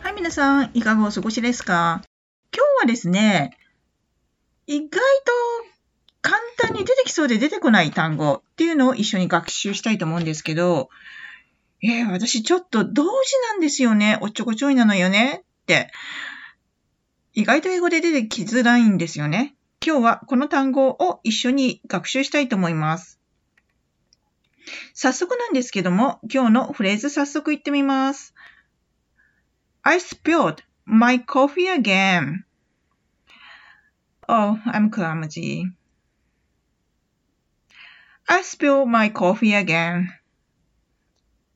はい、みなさんいかがお過ごしですか？簡単に出てきそうで出てこない単語っていうのを一緒に学習したいと思うんですけど、えー、私ちょっと同時なんですよね。おっちょこちょいなのよねって。意外と英語で出てきづらいんですよね。今日はこの単語を一緒に学習したいと思います。早速なんですけども、今日のフレーズ早速言ってみます。I spilled my coffee again. Oh, I'm clumsy. I spilled my coffee again.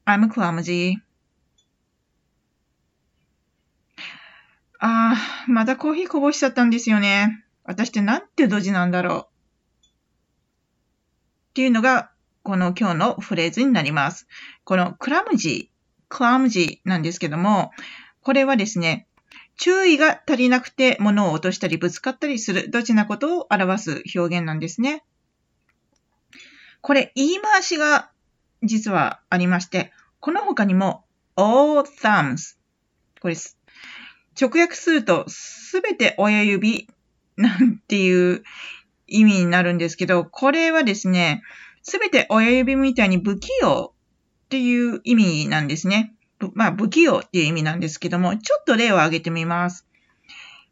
I'm clumsy. ああ、またコーヒーこぼしちゃったんですよね。私ってなんてドジなんだろう。っていうのが、この今日のフレーズになります。このクラムジー、クラムジーなんですけども、これはですね、注意が足りなくて物を落としたりぶつかったりする、どちなことを表す表現なんですね。これ、言い回しが実はありまして、この他にも all thumbs これ直訳するとすべて親指 なんていう意味になるんですけど、これはですね、すべて親指みたいに不器用っていう意味なんですね。まあ、不器用っていう意味なんですけども、ちょっと例を挙げてみます。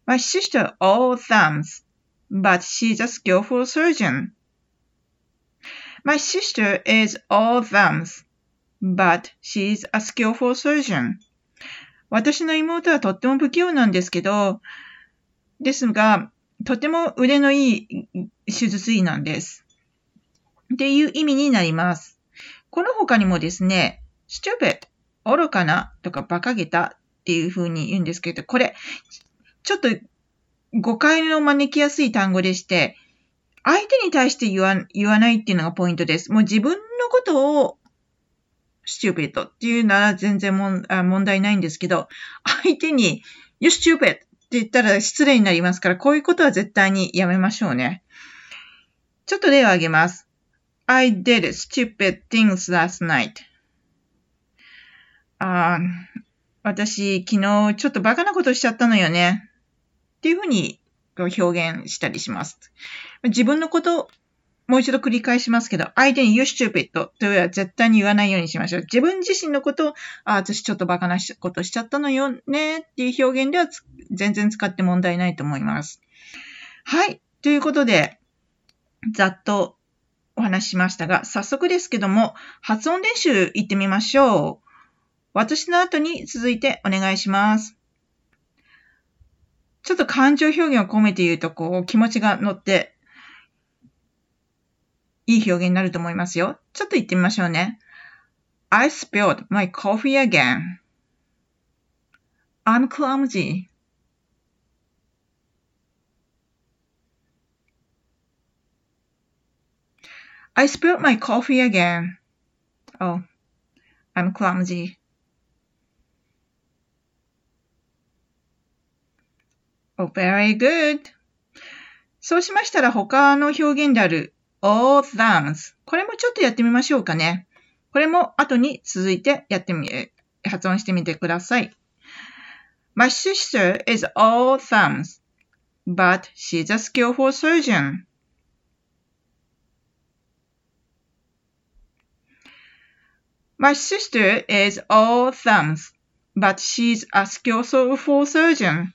My sister all thumbs, but she's a skillful surgeon. My sister is all thumbs, but she's a skillful surgeon. 私の妹はとっても不器用なんですけど、ですが、とても腕のいい手術医なんです。っていう意味になります。この他にもですね、stupid、愚かなとか馬鹿げたっていう風に言うんですけど、これ、ちょっと誤解の招きやすい単語でして、相手に対して言わ言わないっていうのがポイントです。もう自分のことを stupid っていうなら全然もんあ問題ないんですけど、相手に you stupid って言ったら失礼になりますから、こういうことは絶対にやめましょうね。ちょっと例を挙げます。I did stupid things last night. あ私、昨日ちょっとバカなことしちゃったのよね。っていうふうに表現したりします。自分のこともう一度繰り返しますけど、相手に you stupid とは絶対に言わないようにしましょう。自分自身のことを、あ、私ちょっとバカなことしちゃったのよねっていう表現では全然使って問題ないと思います。はい。ということで、ざっとお話ししましたが、早速ですけども、発音練習行ってみましょう。私の後に続いてお願いします。ちょっと感情表現を込めて言うと、こう、気持ちが乗って、いい表現になると思いますよ。ちょっと言ってみましょうね。I spilled my coffee again. I'm clumsy. I spilled my coffee again. Oh, I'm clumsy. Very good. そうしましたら他の表現である all thumbs。これもちょっとやってみましょうかね。これも後に続いてやってみ、発音してみてください。My sister is all thumbs, but she's a skillful surgeon. My sister is all thumbs, but she's a skillful surgeon.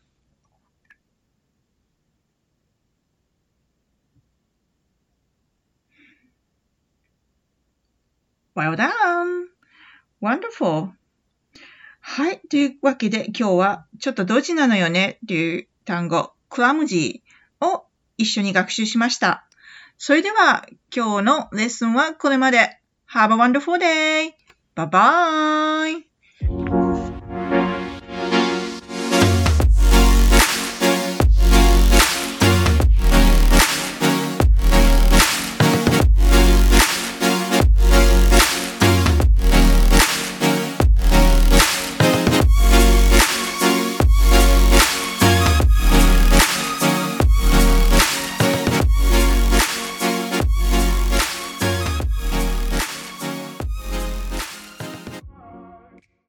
Well done! Wonderful! はい。というわけで今日はちょっとドジなのよねという単語、クラムジーを一緒に学習しました。それでは今日のレッスンはこれまで。Have a wonderful day! Bye bye!